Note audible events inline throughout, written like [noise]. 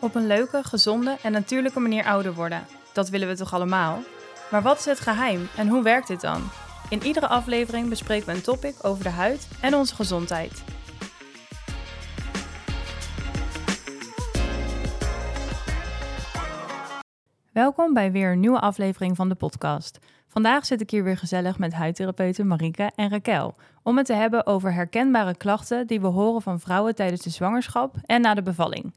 Op een leuke, gezonde en natuurlijke manier ouder worden. Dat willen we toch allemaal? Maar wat is het geheim en hoe werkt dit dan? In iedere aflevering bespreken we een topic over de huid en onze gezondheid. Welkom bij weer een nieuwe aflevering van de podcast. Vandaag zit ik hier weer gezellig met huidtherapeuten Marike en Raquel om het te hebben over herkenbare klachten die we horen van vrouwen tijdens de zwangerschap en na de bevalling.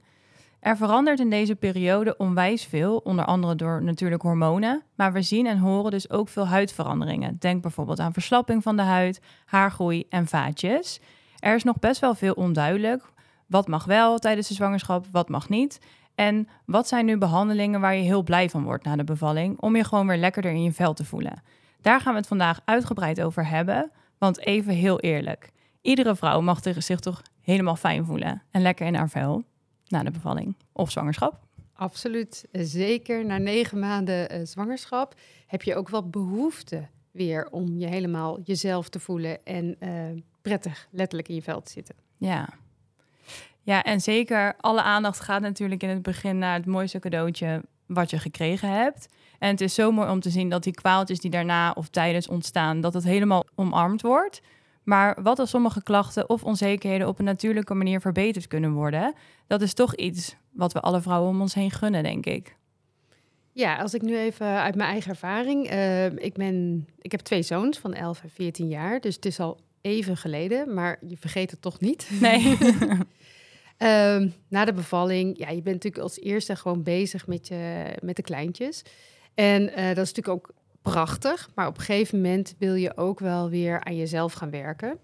Er verandert in deze periode onwijs veel, onder andere door natuurlijk hormonen, maar we zien en horen dus ook veel huidveranderingen. Denk bijvoorbeeld aan verslapping van de huid, haargroei en vaatjes. Er is nog best wel veel onduidelijk. Wat mag wel tijdens de zwangerschap, wat mag niet? En wat zijn nu behandelingen waar je heel blij van wordt na de bevalling, om je gewoon weer lekkerder in je vel te voelen? Daar gaan we het vandaag uitgebreid over hebben, want even heel eerlijk, iedere vrouw mag zich toch helemaal fijn voelen en lekker in haar vel na de bevalling of zwangerschap. Absoluut. Zeker na negen maanden uh, zwangerschap heb je ook wat behoefte weer om je helemaal jezelf te voelen en uh, prettig letterlijk in je vel te zitten. Ja. Ja, en zeker alle aandacht gaat natuurlijk in het begin naar het mooiste cadeautje wat je gekregen hebt. En het is zo mooi om te zien dat die kwaaltjes die daarna of tijdens ontstaan, dat het helemaal omarmd wordt. Maar wat als sommige klachten of onzekerheden op een natuurlijke manier verbeterd kunnen worden, dat is toch iets wat we alle vrouwen om ons heen gunnen, denk ik. Ja, als ik nu even uit mijn eigen ervaring. Uh, ik, ben, ik heb twee zoons van 11 en 14 jaar, dus het is al even geleden, maar je vergeet het toch niet. Nee. [laughs] um, na de bevalling, ja, je bent natuurlijk als eerste gewoon bezig met, je, met de kleintjes. En uh, dat is natuurlijk ook prachtig, maar op een gegeven moment wil je ook wel weer aan jezelf gaan werken.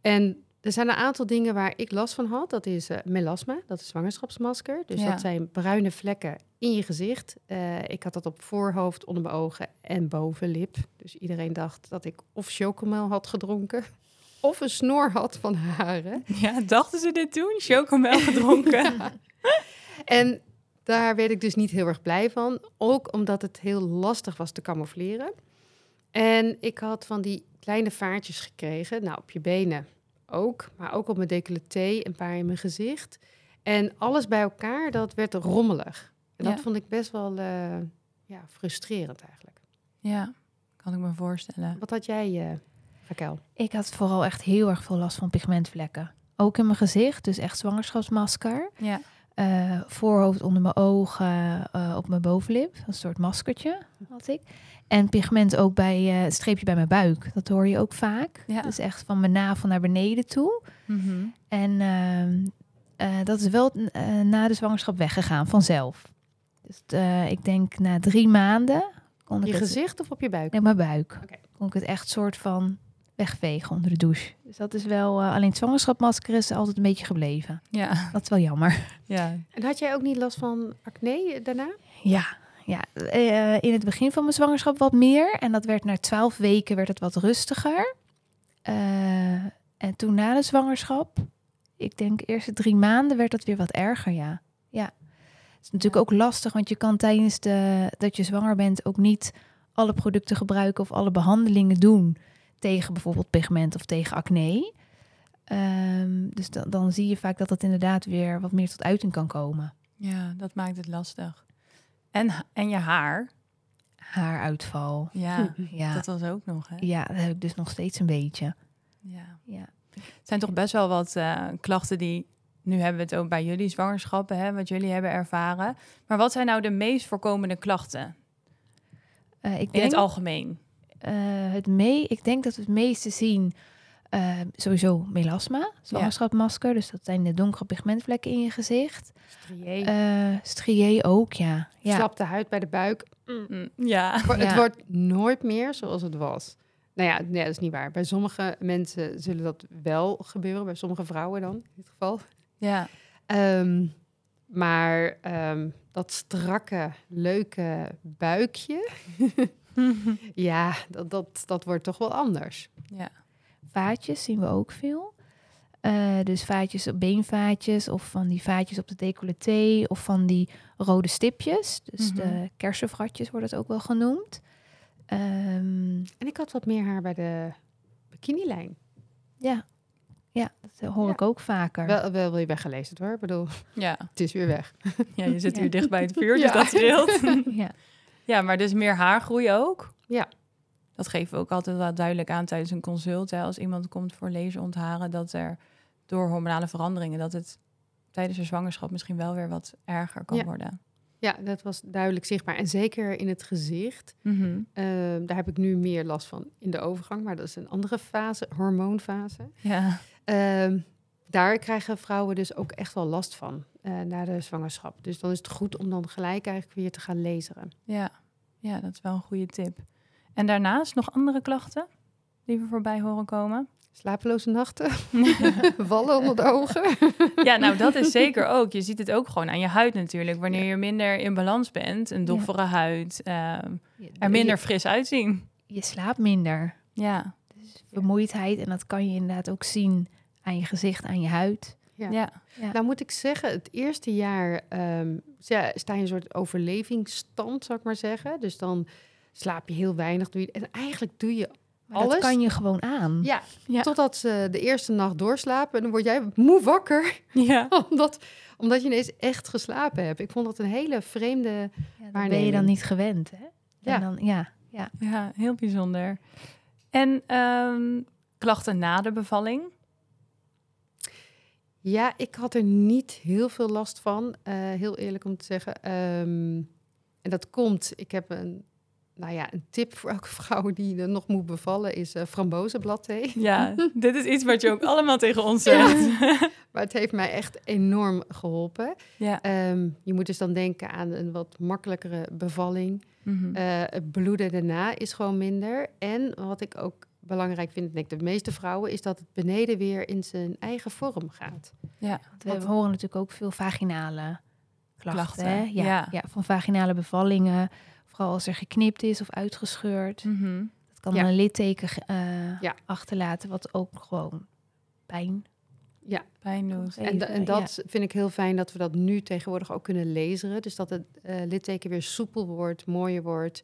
En er zijn een aantal dingen waar ik last van had. Dat is uh, melasma, dat is zwangerschapsmasker. Dus dat zijn bruine vlekken in je gezicht. Uh, ik had dat op voorhoofd, onder mijn ogen en bovenlip. Dus iedereen dacht dat ik of chocomel had gedronken of een snor had van haren. Ja, dachten ze dit toen? Chocomel gedronken? [laughs] ja. En daar werd ik dus niet heel erg blij van. Ook omdat het heel lastig was te camoufleren. En ik had van die kleine vaartjes gekregen. Nou, op je benen ook. Maar ook op mijn decolleté, een paar in mijn gezicht. En alles bij elkaar, dat werd rommelig. En dat vond ik best wel uh, ja, frustrerend eigenlijk. Ja, kan ik me voorstellen. Wat had jij, uh, Ik had vooral echt heel erg veel last van pigmentvlekken. Ook in mijn gezicht, dus echt zwangerschapsmasker. Ja. Uh, voorhoofd onder mijn ogen, uh, op mijn bovenlip. Een soort maskertje had ik. En pigment ook bij uh, het streepje bij mijn buik. Dat hoor je ook vaak. Ja. Dus echt van mijn navel naar beneden toe. Mm -hmm. En ehm, dat is wel na de zwangerschap weggegaan, vanzelf. Dus ik denk na drie maanden... Kon je ik gezicht het, of op je buik? Nee, mijn buik. Okay. Kon ik het echt soort van wegvegen onder de douche. Dus dat is wel, uh, alleen het zwangerschapmasker is altijd een beetje gebleven. Ja. Dat is wel jammer. Ja. En had jij ook niet last van acne daarna? Ja, ja. Uh, in het begin van mijn zwangerschap wat meer. En dat werd na twaalf weken werd het wat rustiger. Uh, en toen na de zwangerschap, ik denk eerste drie maanden, werd dat weer wat erger, ja. Ja. Het is natuurlijk ook lastig, want je kan tijdens de, dat je zwanger bent ook niet alle producten gebruiken of alle behandelingen doen tegen bijvoorbeeld pigment of tegen acne. Um, dus dan, dan zie je vaak dat dat inderdaad weer wat meer tot uiting kan komen. Ja, dat maakt het lastig. En, en je haar? Haaruitval. Ja, [laughs] ja, dat was ook nog. Hè? Ja, dat heb ik dus nog steeds een beetje. Ja. ja. Het zijn toch best wel wat uh, klachten die... Nu hebben we het ook bij jullie zwangerschappen, hè, wat jullie hebben ervaren. Maar wat zijn nou de meest voorkomende klachten? Uh, ik In denk... het algemeen? Uh, het mee, ik denk dat we het meeste zien uh, sowieso melasma, zwangerschapmasker. Ja. Dus dat zijn de donkere pigmentvlekken in je gezicht. Strié. Uh, strié ook, ja. ja. Slapte huid bij de buik. Mm. Ja. Het ja. wordt nooit meer zoals het was. Nou ja, nee, dat is niet waar. Bij sommige mensen zullen dat wel gebeuren. Bij sommige vrouwen dan, in dit geval. Ja. Um, maar um, dat strakke, leuke buikje... [laughs] [laughs] ja, dat, dat, dat wordt toch wel anders. Ja. Vaatjes zien we ook veel. Uh, dus vaatjes, beenvaatjes of van die vaatjes op de decolleté of van die rode stipjes. Dus mm -hmm. de kersenvratjes wordt het ook wel genoemd. Um, en ik had wat meer haar bij de bikinilijn. Ja, ja, dat Dat hoor Ja. ik ook vaker. Wel, wel wil je weggelezen hoor. Ik bedoel, Ja, [laughs] het is weer weg. ja je zit Ja. [laughs] hier dicht bij het vuur, dus Ja. dat scheelt. ja. Ja, maar dus meer haargroei ook? Ja. Dat geven we ook altijd wel duidelijk aan tijdens een consult. Hè, als iemand komt voor laserontharen, dat er door hormonale veranderingen... dat het tijdens de zwangerschap misschien wel weer wat erger kan Ja. worden. Ja, dat was duidelijk zichtbaar. En zeker in het gezicht. Mhm. Ehm, daar heb ik nu meer last van in de overgang. Maar dat is een andere fase, hormoonfase. Ja, Ehm, daar krijgen vrouwen dus ook echt wel last van eh, na de zwangerschap. Dus dan is het goed om dan gelijk eigenlijk weer te gaan laseren. ja. ja, dat is wel een goede tip. En daarnaast nog andere klachten die we voorbij horen komen? Slapeloze nachten, [laughs] wallen onder de ogen. Ja, nou dat is zeker ook. Je ziet het ook gewoon aan je huid natuurlijk. Wanneer je minder in balans bent, een doffere huid, ehm, er minder fris uitzien. Je, je slaapt minder. Ja, Dus vermoeidheid. En dat kan je inderdaad ook zien aan je gezicht, aan je huid. Ja. ja. Ja. Nou moet ik zeggen, het eerste jaar ehm, ja, sta je in een soort overlevingsstand, zou ik maar zeggen. Dus dan slaap je heel weinig. Doe je, en eigenlijk doe je Maar Alles? dat kan je gewoon aan. Ja, Ja. totdat ze de eerste nacht doorslapen. En dan word jij moe wakker, ja. [laughs] omdat, omdat je ineens echt geslapen hebt. Ik vond dat een hele vreemde... Ja, dat ben je dan niet gewend, hè? Ja. En dan, ja, ja. Ja, heel bijzonder. En ehm, klachten na de bevalling? Ja, ik had er niet heel veel last van, eh, heel eerlijk om te zeggen. Ehm, en dat komt, ik heb een, nou ja, een tip voor elke [laughs] vrouw die er nog moet bevallen, is eh frambozenbladthee. Ja, dit is iets wat je ook allemaal tegen ons zegt. [laughs] Maar het heeft mij echt enorm geholpen. Ja. Ehm, je moet dus dan denken aan een wat makkelijkere bevalling. Mhm. Eh, het bloeden daarna is gewoon minder. En wat ik ook belangrijk vind, denk ik de meeste vrouwen, is dat het beneden weer in zijn eigen vorm gaat. ja. Want we Want- horen natuurlijk ook veel vaginale klachten. Klachten, hè? Ja, ja. ja. van vaginale bevallingen. Vooral als er geknipt is of uitgescheurd. Mhm. Dat kan Ja. dan een litteken eh, Ja. achterlaten, wat ook gewoon pijn Ja, Pijn doet. en, da- en dat vind ik heel fijn dat we dat nu tegenwoordig ook kunnen lezen. Dus dat het eh, litteken weer soepel wordt, mooier wordt.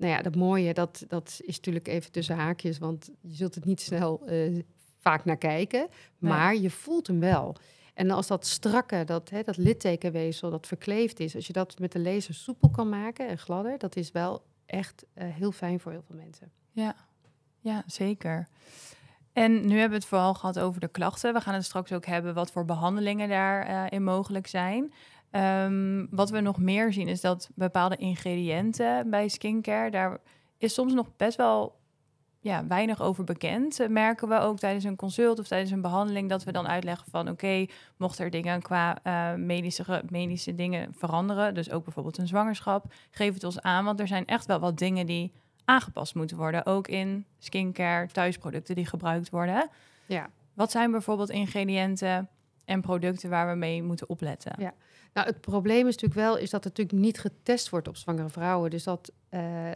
Nou ja, dat mooie, dat, dat is natuurlijk even tussen haakjes, want je zult het niet snel eh, vaak naar kijken. Maar je voelt hem wel. En als dat strakke, dat, hè, dat littekenweefsel dat verkleefd is, als je dat met de laser soepel kan maken en gladder, dat is wel echt eh, heel fijn voor heel veel mensen. Ja. ja, zeker. En nu hebben we het vooral gehad over de klachten. We gaan het straks ook hebben wat voor behandelingen daarin in mogelijk zijn. Ehm, wat we nog meer zien is dat bepaalde ingrediënten bij skincare, daar is soms nog best wel ja, weinig over bekend. Eh, merken we ook tijdens een consult of tijdens een behandeling dat we dan uitleggen van oké, mocht er dingen qua eh, medische, medische dingen veranderen, dus ook bijvoorbeeld een zwangerschap, geef het ons aan, want er zijn echt wel wat dingen die aangepast moeten worden, ook in skincare, thuisproducten die gebruikt worden. Ja. Wat zijn bijvoorbeeld ingrediënten en producten waar we mee moeten opletten? Ja. Nou, het probleem is natuurlijk wel is dat het natuurlijk niet getest wordt op zwangere vrouwen. Dus dat eh,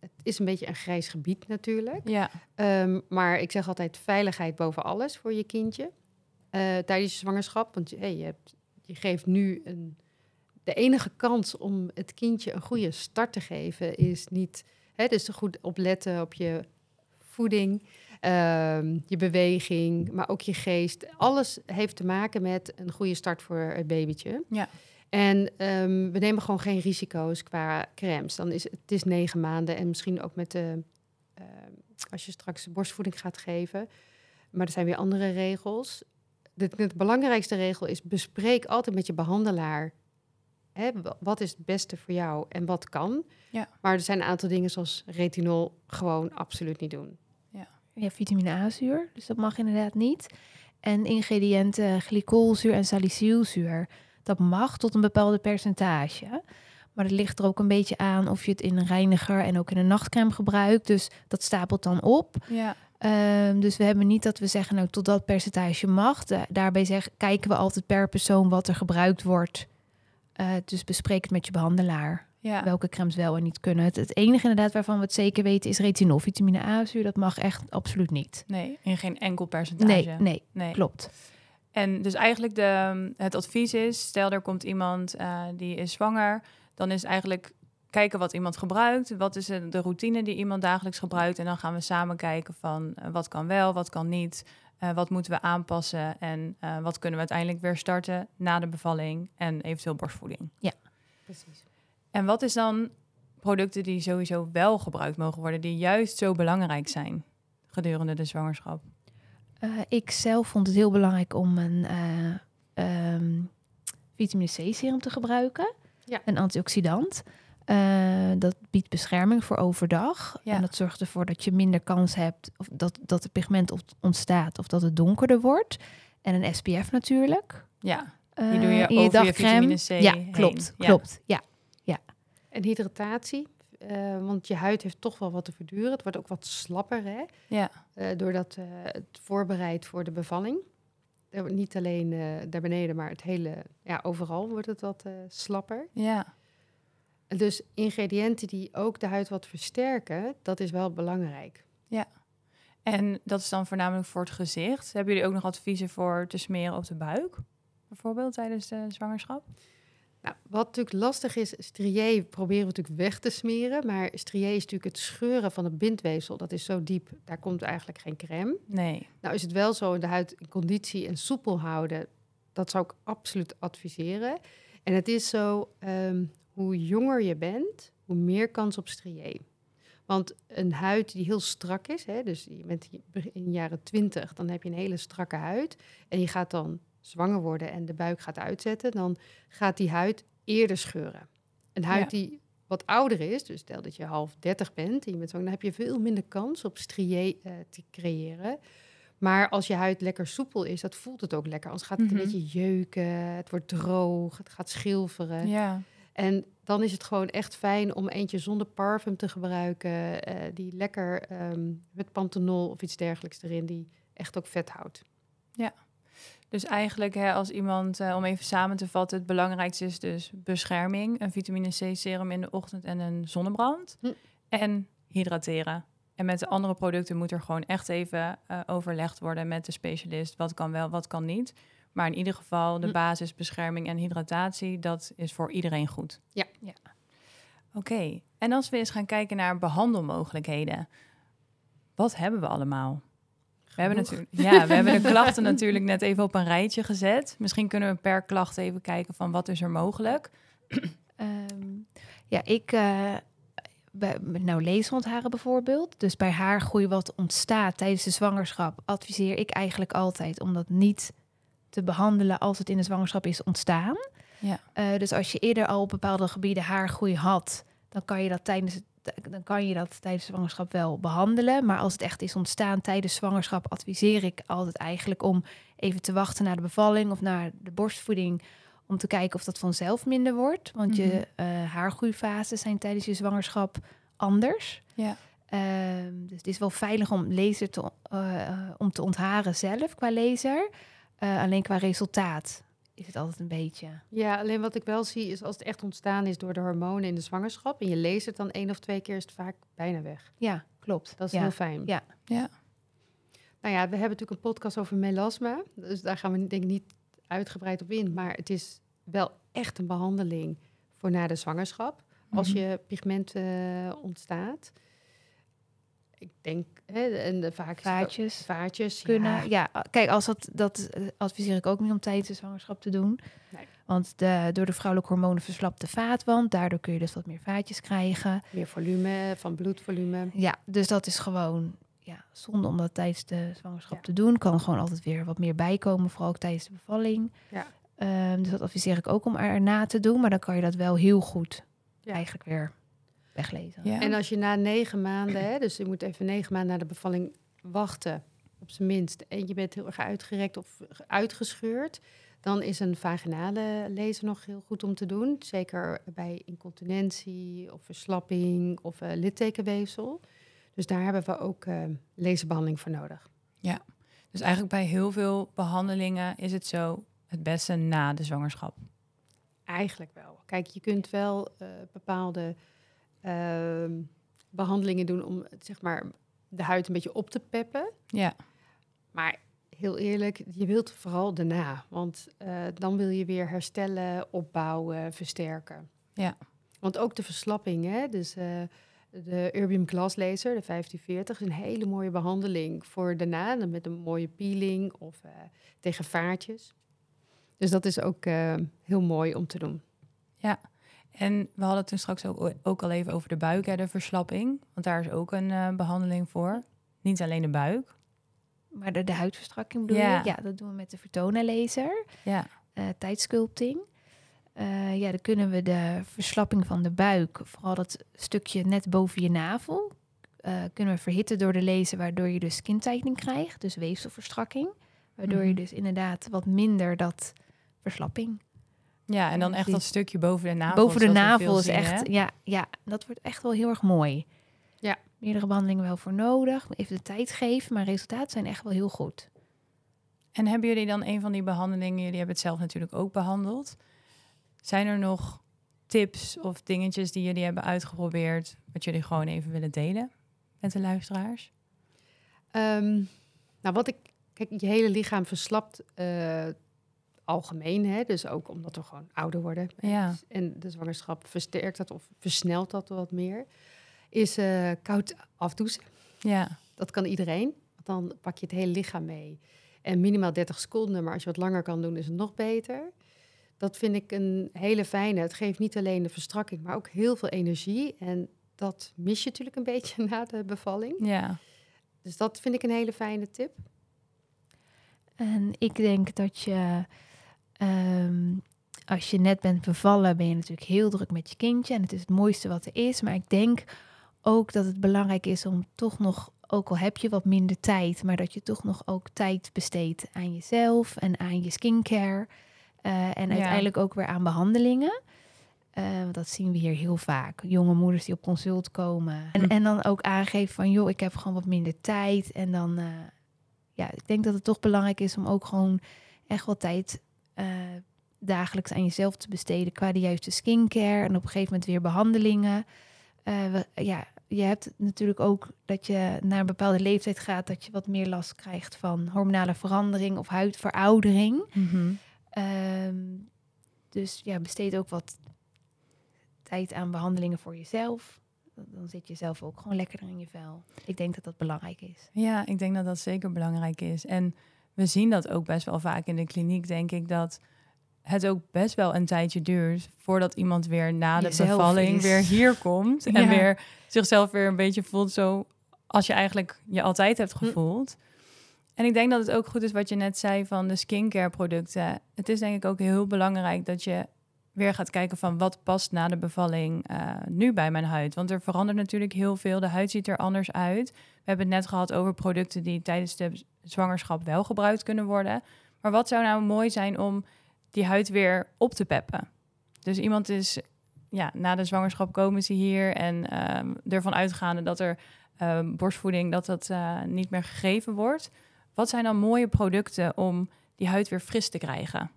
het is een beetje een grijs gebied natuurlijk. Ja, Ehm, maar ik zeg altijd veiligheid boven alles voor je kindje eh, tijdens je zwangerschap. Want je- hey, je, hebt, je geeft nu een, de enige kans om het kindje een goede start te geven is niet, hè, dus goed opletten op je voeding, ehm, je beweging, maar ook je geest. Alles heeft te maken met een goede start voor het babytje. Ja. En ehm, we nemen gewoon geen risico's qua crèmes. Dan is het, is negen maanden en misschien ook met de ehm, als je straks borstvoeding gaat geven. Maar er zijn weer andere regels. De, de belangrijkste regel is bespreek altijd met je behandelaar. Hè, wa- wat is het beste voor jou en wat kan. Ja. Maar er zijn een aantal dingen zoals retinol gewoon absoluut niet doen. Ja, vitamine A-zuur, dus dat mag inderdaad niet. En ingrediënten glycolzuur en salicylzuur, dat mag tot een bepaalde percentage. Maar het ligt er ook een beetje aan of je het in een reiniger en ook in een nachtcrème gebruikt. Dus dat stapelt dan op. ja, Ehm, dus we hebben niet dat we zeggen, nou tot dat percentage mag. Da- daarbij zeg, kijken we altijd per persoon wat er gebruikt wordt. Eh, dus bespreek het met je behandelaar ja. welke crèmes wel en niet kunnen. Het, het enige inderdaad waarvan we het zeker weten is retinol, vitamine A-zuur. Dat mag echt absoluut niet. Nee, in geen enkel percentage. Nee, nee, Nee. klopt. En dus eigenlijk de, het advies is, stel er komt iemand eh, die is zwanger, dan is eigenlijk kijken wat iemand gebruikt, wat is de routine die iemand dagelijks gebruikt en dan gaan we samen kijken van eh, wat kan wel, wat kan niet. Eh, wat moeten we aanpassen en eh, wat kunnen we uiteindelijk weer starten na de bevalling en eventueel borstvoeding. Precies. En wat is dan producten die sowieso wel gebruikt mogen worden, die juist zo belangrijk zijn gedurende de zwangerschap? Eh, ik zelf vond het heel belangrijk om een eh, ehm, vitamine C serum te gebruiken. Ja. Een antioxidant. Eh, dat biedt bescherming voor overdag. Ja. En dat zorgt ervoor dat je minder kans hebt of dat, dat er pigment ontstaat of dat het donkerder wordt. En een SPF natuurlijk. Ja, die doe je over je vitamine C Ja, heen. klopt. Ja. Klopt. Ja. En hydratatie, eh, want je huid heeft toch wel wat te verduren. Het wordt ook wat slapper, hè? Ja. Eh, doordat eh, het voorbereidt voor de bevalling. Niet alleen daar beneden, maar het hele, ja, overal wordt het wat slapper. ja. Dus ingrediënten die ook de huid wat versterken, dat is wel belangrijk. En dat is dan voornamelijk voor het gezicht. Hebben jullie ook nog adviezen voor te smeren op de buik? Bijvoorbeeld tijdens de zwangerschap? Nou, wat natuurlijk lastig is, strié proberen we natuurlijk weg te smeren. Maar strié is natuurlijk het scheuren van het bindweefsel. Dat is zo diep, daar komt eigenlijk geen crème. Nee. Nou is het wel zo de huid in conditie en soepel houden. Dat zou ik absoluut adviseren. En het is zo, ehm, hoe jonger je bent, hoe meer kans op strié. Want een huid die heel strak is, hè, dus je bent in de jaren 20, dan heb je een hele strakke huid. En je gaat dan zwanger worden en de buik gaat uitzetten, dan gaat die huid eerder scheuren. Een huid Ja. die wat ouder is, dus stel dat je half 30 bent en je bent zwanger, dan heb je veel minder kans op strié eh, te creëren. Maar als je huid lekker soepel is, dat voelt het ook lekker. Anders gaat het Mhm. een beetje jeuken, het wordt droog, het gaat schilferen. Ja. En dan is het gewoon echt fijn om eentje zonder parfum te gebruiken, eh, die lekker ehm, met panthenol of iets dergelijks erin, die echt ook vet houdt. Dus eigenlijk hè, als iemand, eh, om even samen te vatten, het belangrijkste is dus bescherming. Een vitamine C serum in de ochtend en een zonnebrand. Hm. En hydrateren. En met de andere producten moet er gewoon echt even eh, overlegd worden met de specialist. Wat kan wel, wat kan niet. Maar in ieder geval de Hm. basis bescherming en hydratatie, dat is voor iedereen goed. Ja. Ja. Oké, en als we eens gaan kijken naar behandelmogelijkheden. Wat hebben we allemaal? We hebben, natuurlijk, ja, we hebben de klachten natuurlijk net even op een rijtje gezet. Misschien kunnen we per klacht even kijken van wat is er mogelijk. Ehm, ja, ik... eh, bij, nou leeswandharen bijvoorbeeld. Dus bij haargroei wat ontstaat tijdens de zwangerschap... adviseer ik eigenlijk altijd om dat niet te behandelen... als het in de zwangerschap is ontstaan. Ja. Eh, dus als je eerder al op bepaalde gebieden haargroei had... dan kan je dat tijdens het dan kan je dat tijdens de zwangerschap wel behandelen. Maar als het echt is ontstaan tijdens zwangerschap, adviseer ik altijd eigenlijk om even te wachten naar de bevalling of naar de borstvoeding. Om te kijken of dat vanzelf minder wordt. Want je eh haargroeifases zijn tijdens je zwangerschap anders. Ja. Ehm, dus het is wel veilig om laser te, eh, eh, om te ontharen zelf qua laser. Alleen qua resultaat is het altijd een beetje. Ja, alleen wat ik wel zie is als het echt ontstaan is door de hormonen in de zwangerschap en je leest het dan één of twee keer, is het vaak bijna weg. Ja, klopt. Dat is ja. heel fijn. Ja. Ja. Nou ja, we hebben natuurlijk een podcast over melasma, dus daar gaan we denk ik niet uitgebreid op in, maar het is wel echt een behandeling voor na de zwangerschap. Als Mhm. je pigment eh, ontstaat. Ik denk, hè, en de vaak Vaatjes. vaatjes kunnen. Ja. Ja, kijk, als dat, dat adviseer ik ook niet om tijdens de zwangerschap te doen. Nee. Want de, door de vrouwelijke hormonen verslapt de vaatwand. Daardoor kun je dus wat meer vaatjes krijgen. Meer volume, van bloedvolume. Ja, dus dat is gewoon ja, zonde om dat tijdens de zwangerschap Ja. te doen. Kan gewoon altijd weer wat meer bijkomen, vooral ook tijdens de bevalling. Ja. Ehm, dus dat adviseer ik ook om erna te doen. Maar dan kan je dat wel heel goed Ja. eigenlijk weer weglezen. Ja. En als je na negen maanden, hè, dus je moet even negen maanden na de bevalling wachten, op zijn minst, en je bent heel erg uitgerekt of uitgescheurd, dan is een vaginale laser nog heel goed om te doen. Zeker bij incontinentie of verslapping of eh, littekenweefsel. Dus daar hebben we ook eh laserbehandeling voor nodig. Dus eigenlijk bij heel veel behandelingen is het zo het beste na de zwangerschap. Eigenlijk wel. Kijk, je kunt wel eh, bepaalde behandelingen doen om zeg maar, de huid een beetje op te peppen. Ja, Maar heel eerlijk, je wilt vooral daarna. Want eh, dan wil je weer herstellen, opbouwen, versterken. Ja. Want ook de verslapping, hè? Dus eh, de Erbium Glass Laser, de 1540, is een hele mooie behandeling voor daarna. Met een mooie peeling of uh, tegen vaartjes. Dus dat is ook heel mooi om te doen. Ja, en we hadden het toen straks ook, ook al even over de buik, hè, de verslapping. Want daar is ook een uh, behandeling voor. Niet alleen de buik. Maar de, de huidverstrakking bedoel ja. je? Ja, dat doen we met de Vertona laser. Ja. Uh, tijdsculpting. Uh, ja, dan kunnen we de verslapping van de buik, vooral dat stukje net boven je navel, kunnen we verhitten door de laser, waardoor je dus skintightening krijgt, dus weefselverstrakking. Waardoor je dus inderdaad wat minder dat verslapping. Ja, en dan echt dat stukje boven de navel. Boven de navel is echt, ja, ja, dat wordt echt wel heel erg mooi. Ja. Meerdere behandelingen wel voor nodig. Even de tijd geven, maar resultaten zijn echt wel heel goed. En hebben jullie dan een van die behandelingen, jullie hebben het zelf natuurlijk ook behandeld. Zijn er nog tips of dingetjes die jullie hebben uitgeprobeerd, wat jullie gewoon even willen delen met de luisteraars? Um, nou, wat ik, kijk, je hele lichaam verslapt uh, algemeen, hè, dus ook omdat we gewoon ouder worden. Ja. En de zwangerschap versterkt dat of versnelt dat wat meer. Is uh, koud afdouchen. Ja. Dat kan iedereen. Want dan pak je het hele lichaam mee. En minimaal 30 seconden, maar als je wat langer kan doen, is het nog beter. Dat vind ik een hele fijne. Het geeft niet alleen de verstrakking, maar ook heel veel energie. En dat mis je natuurlijk een beetje [laughs] na de bevalling. Ja. Dus dat vind ik een hele fijne tip. En ik denk dat je, um, als je net bent bevallen, ben je natuurlijk heel druk met je kindje. En het is het mooiste wat er is. Maar ik denk ook dat het belangrijk is om toch nog, ook al heb je wat minder tijd, maar dat je toch nog ook tijd besteedt aan jezelf en aan je skincare. Uh, en uiteindelijk ook weer aan behandelingen. Uh, dat zien we hier heel vaak. Jonge moeders die op consult komen. En, Hm. en dan ook aangeven van, joh, ik heb gewoon wat minder tijd. En dan, uh, ja, ik denk dat het toch belangrijk is om ook gewoon echt wel tijd dagelijks aan jezelf te besteden. Qua de juiste skincare en op een gegeven moment weer behandelingen. Uh, we, ja, je hebt natuurlijk ook dat je naar een bepaalde leeftijd gaat, dat je wat meer last krijgt van hormonale verandering of huidveroudering. Mm -hmm. Um, dus ja, besteed ook wat tijd aan behandelingen voor jezelf. Dan zit je zelf ook gewoon lekkerder in je vel. Ik denk dat dat belangrijk is. Ja, ik denk dat dat zeker belangrijk is. En we zien dat ook best wel vaak in de kliniek, denk ik, dat het ook best wel een tijdje duurt voordat iemand weer na de Jezelf bevalling is. weer hier komt [laughs] en weer zichzelf weer een beetje voelt zo als je eigenlijk je altijd hebt gevoeld. En ik denk dat het ook goed is wat je net zei van de skincare producten. Het is denk ik ook heel belangrijk dat je weer gaat kijken van wat past na de bevalling uh, nu bij mijn huid. Want er verandert natuurlijk heel veel. De huid ziet er anders uit. We hebben het net gehad over producten die tijdens de zwangerschap wel gebruikt kunnen worden. Maar wat zou nou mooi zijn om die huid weer op te peppen? Dus iemand is, ja, na de zwangerschap komen ze hier en um, ervan uitgaande dat er um, borstvoeding, dat dat uh, niet meer gegeven wordt. Wat zijn dan mooie producten om die huid weer fris te krijgen?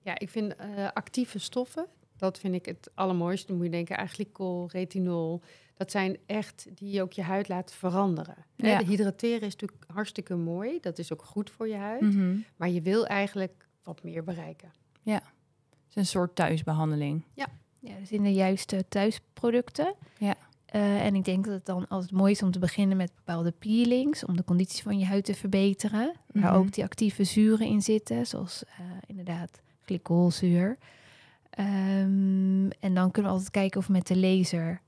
Ja, ik vind uh, actieve stoffen, dat vind ik het allermooiste. Dan moet je denken aan glycol, retinol. Dat zijn echt die ook je huid laten veranderen. Ja. Hydrateren is natuurlijk hartstikke mooi. Dat is ook goed voor je huid. Mm -hmm. Maar je wil eigenlijk wat meer bereiken. Ja, het is een soort thuisbehandeling. Ja. Ja, dus in de juiste thuisproducten. Ja. Uh, en ik denk dat het dan altijd mooi is om te beginnen met bepaalde peelings, om de conditie van je huid te verbeteren. Waar Mhm. mm -hmm. ook die actieve zuren in zitten, zoals uh, inderdaad glycolzuur. Um, en dan kunnen we altijd kijken of we met de laser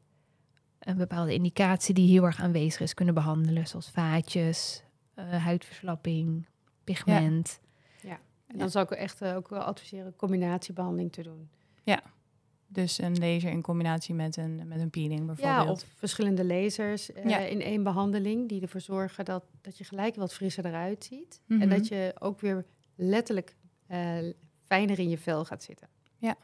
een bepaalde indicatie die heel erg aanwezig is kunnen behandelen, zoals vaatjes, uh, huidverslapping, pigment. Ja. En dan zou ik echt uh, ook wel adviseren combinatiebehandeling te doen. Ja, dus een laser in combinatie met een, met een peeling bijvoorbeeld. Ja, of verschillende lasers uh, ja. in één behandeling die ervoor zorgen dat, dat je gelijk wat frisser eruit ziet. Mhm. Mm -hmm. En dat je ook weer letterlijk uh, fijner in je vel gaat zitten. Ja.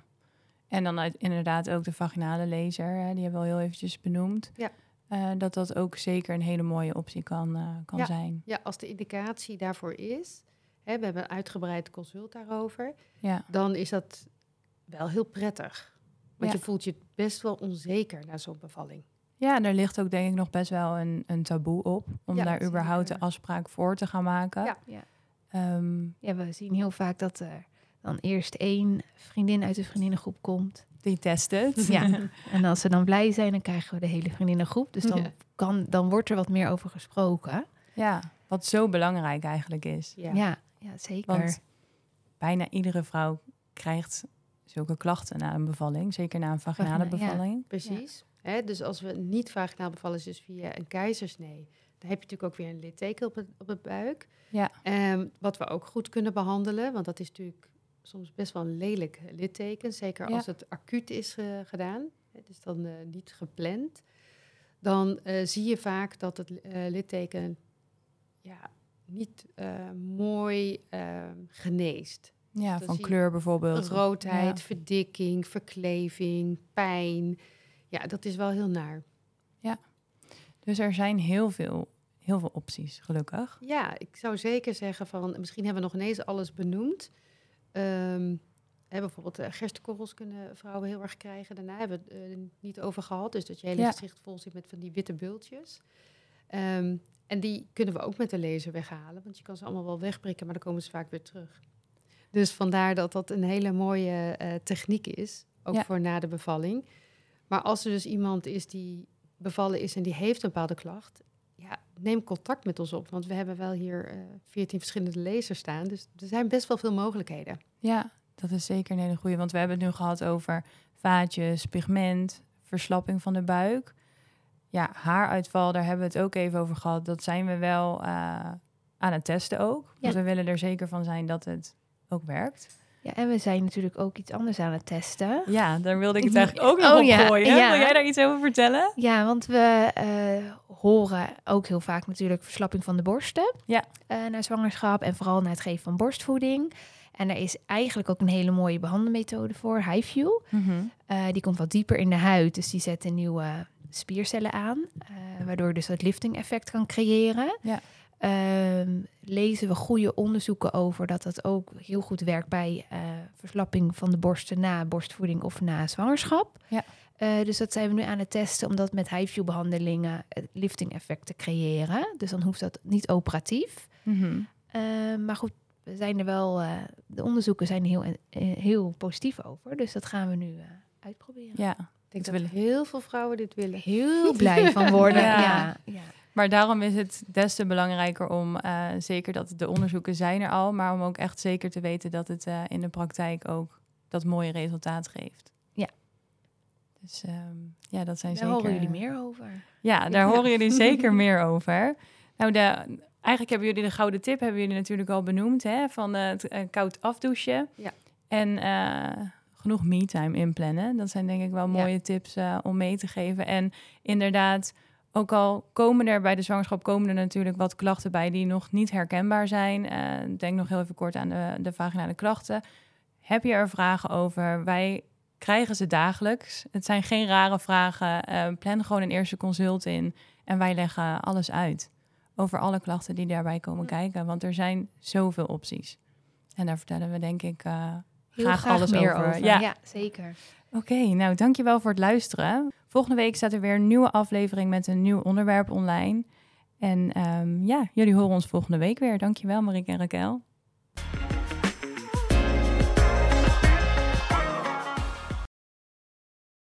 En dan uit, inderdaad ook de vaginale laser, hè, die hebben we al heel eventjes benoemd. Ja. Uh, dat dat ook zeker een hele mooie optie kan, kan ja. zijn. Ja, als de indicatie daarvoor is, hè, we hebben een uitgebreid consult daarover, ja. dan is dat wel heel prettig. Want ja. je voelt je best wel onzeker na zo'n bevalling. Ja, en er ligt ook denk ik nog best wel een, een taboe op om Ja, daar überhaupt de afspraak voor te gaan maken. Ja. Ja. Ehm, Ja, we zien heel vaak dat, er, dan eerst één vriendin uit de vriendinnengroep komt. Die test het. Ja. [laughs] en als ze dan blij zijn, dan krijgen we de hele vriendinnengroep. Dus dan, Ja. kan, dan wordt er wat meer over gesproken. ja, wat zo belangrijk eigenlijk is. Ja. Ja, zeker. Want bijna iedere vrouw krijgt zulke klachten na een bevalling. Zeker na een vaginale Vagina, ja. bevalling. Precies. Hè, dus als we niet vaginaal bevallen, is dus via een keizersnee, dan heb je natuurlijk ook weer een litteken op het, op het buik. Ja. Ehm, wat we ook goed kunnen behandelen, want dat is natuurlijk soms best wel een lelijk litteken, zeker Ja. als het acuut is eh, gedaan, hè, dus dan eh, niet gepland. Dan eh, zie je vaak dat het eh, litteken ja, niet eh, mooi ehm, geneest. Ja, Dan van kleur bijvoorbeeld. Roodheid, Ja. verdikking, verkleving, pijn. Ja, dat is wel heel naar. Dus er zijn heel veel, heel veel opties, gelukkig. Ja, ik zou zeker zeggen van, misschien hebben we nog ineens alles benoemd. Ehm, hè, bijvoorbeeld uh, gerstekorrels kunnen vrouwen heel erg krijgen. Daarna hebben we het eh, niet over gehad. Dus dat je hele Ja. gezicht vol zit met van die witte bultjes. Ehm, en die kunnen we ook met de laser weghalen. Want je kan ze allemaal wel wegprikken, maar dan komen ze vaak weer terug. Dus vandaar dat dat een hele mooie eh, techniek is. Ook Ja. voor na de bevalling. Maar als er dus iemand is die bevallen is en die heeft een bepaalde klacht, ja, neem contact met ons op. Want we hebben wel hier eh 14 verschillende lasers staan. Dus er zijn best wel veel mogelijkheden. Ja, dat is zeker een hele goede. Want we hebben het nu gehad over vaatjes, pigment, verslapping van de buik. Ja, haaruitval, daar hebben we het ook even over gehad. Dat zijn we wel eh, aan het testen ook. Ja. we willen er zeker van zijn dat het ook werkt. Ja, en we zijn natuurlijk ook iets anders aan het testen. Ja, daar wilde ik het eigenlijk ook nog Oh, op ja, gooien. ja. Wil jij daar iets over vertellen? Ja, want we eh, horen ook heel vaak natuurlijk verslapping van de borsten Ja. eh, na zwangerschap en vooral na het geven van borstvoeding. En er is eigenlijk ook een hele mooie behandelmethode voor, HiFu. Eh, die komt wat dieper in de huid, dus die zet een nieuwe spiercellen aan, eh, waardoor dus dat lifting effect kan creëren. Ja. Ehm, lezen we goede onderzoeken over dat dat ook heel goed werkt bij eh, verslapping van de borsten na borstvoeding of na zwangerschap. Ja. Eh, dus dat zijn we nu aan het testen om dat met HiFu-behandelingen het lifting effect te creëren. Dus dan hoeft dat niet operatief. Mhm. Eh, maar goed, we zijn er wel, de onderzoeken zijn er heel, heel positief over. Dus dat gaan we nu uitproberen. Ja, denk Dat dat willen- heel veel vrouwen dit willen. Heel blij van worden. [laughs] Ja. ja. Ja, maar daarom is het des te belangrijker om eh, zeker dat de onderzoeken zijn er al, maar om ook echt zeker te weten dat het eh, in de praktijk ook dat mooie resultaat geeft. Ja. Dus ehm, ja, dat zijn Daar zeker. horen jullie meer over. Ja, daar Ja. horen jullie [laughs] zeker meer over. Nou, de, eigenlijk hebben jullie de gouden tip, hebben jullie natuurlijk al benoemd, hè, van eh, het eh, koud afdouchen. Ja. En eh, genoeg me-time inplannen. Dat zijn denk ik wel Ja. mooie tips eh, om mee te geven. En inderdaad, ook al komen er bij de zwangerschap komen er natuurlijk wat klachten bij die nog niet herkenbaar zijn. Eh, denk nog heel even kort aan de, de vaginale klachten. Heb je er vragen over? Wij krijgen ze dagelijks. Het zijn geen rare vragen. Eh, plan gewoon een eerste consult in en wij leggen alles uit over alle klachten die daarbij komen Ja. kijken. Want er zijn zoveel opties. En daar vertellen we denk ik Heel graag, alles meer over. over. Ja. Ja. zeker. Oké, nou dankjewel voor het luisteren. Volgende week staat er weer een nieuwe aflevering met een nieuw onderwerp online. En ehm, ja, jullie horen ons volgende week weer. Dankjewel Marieke en Raquel.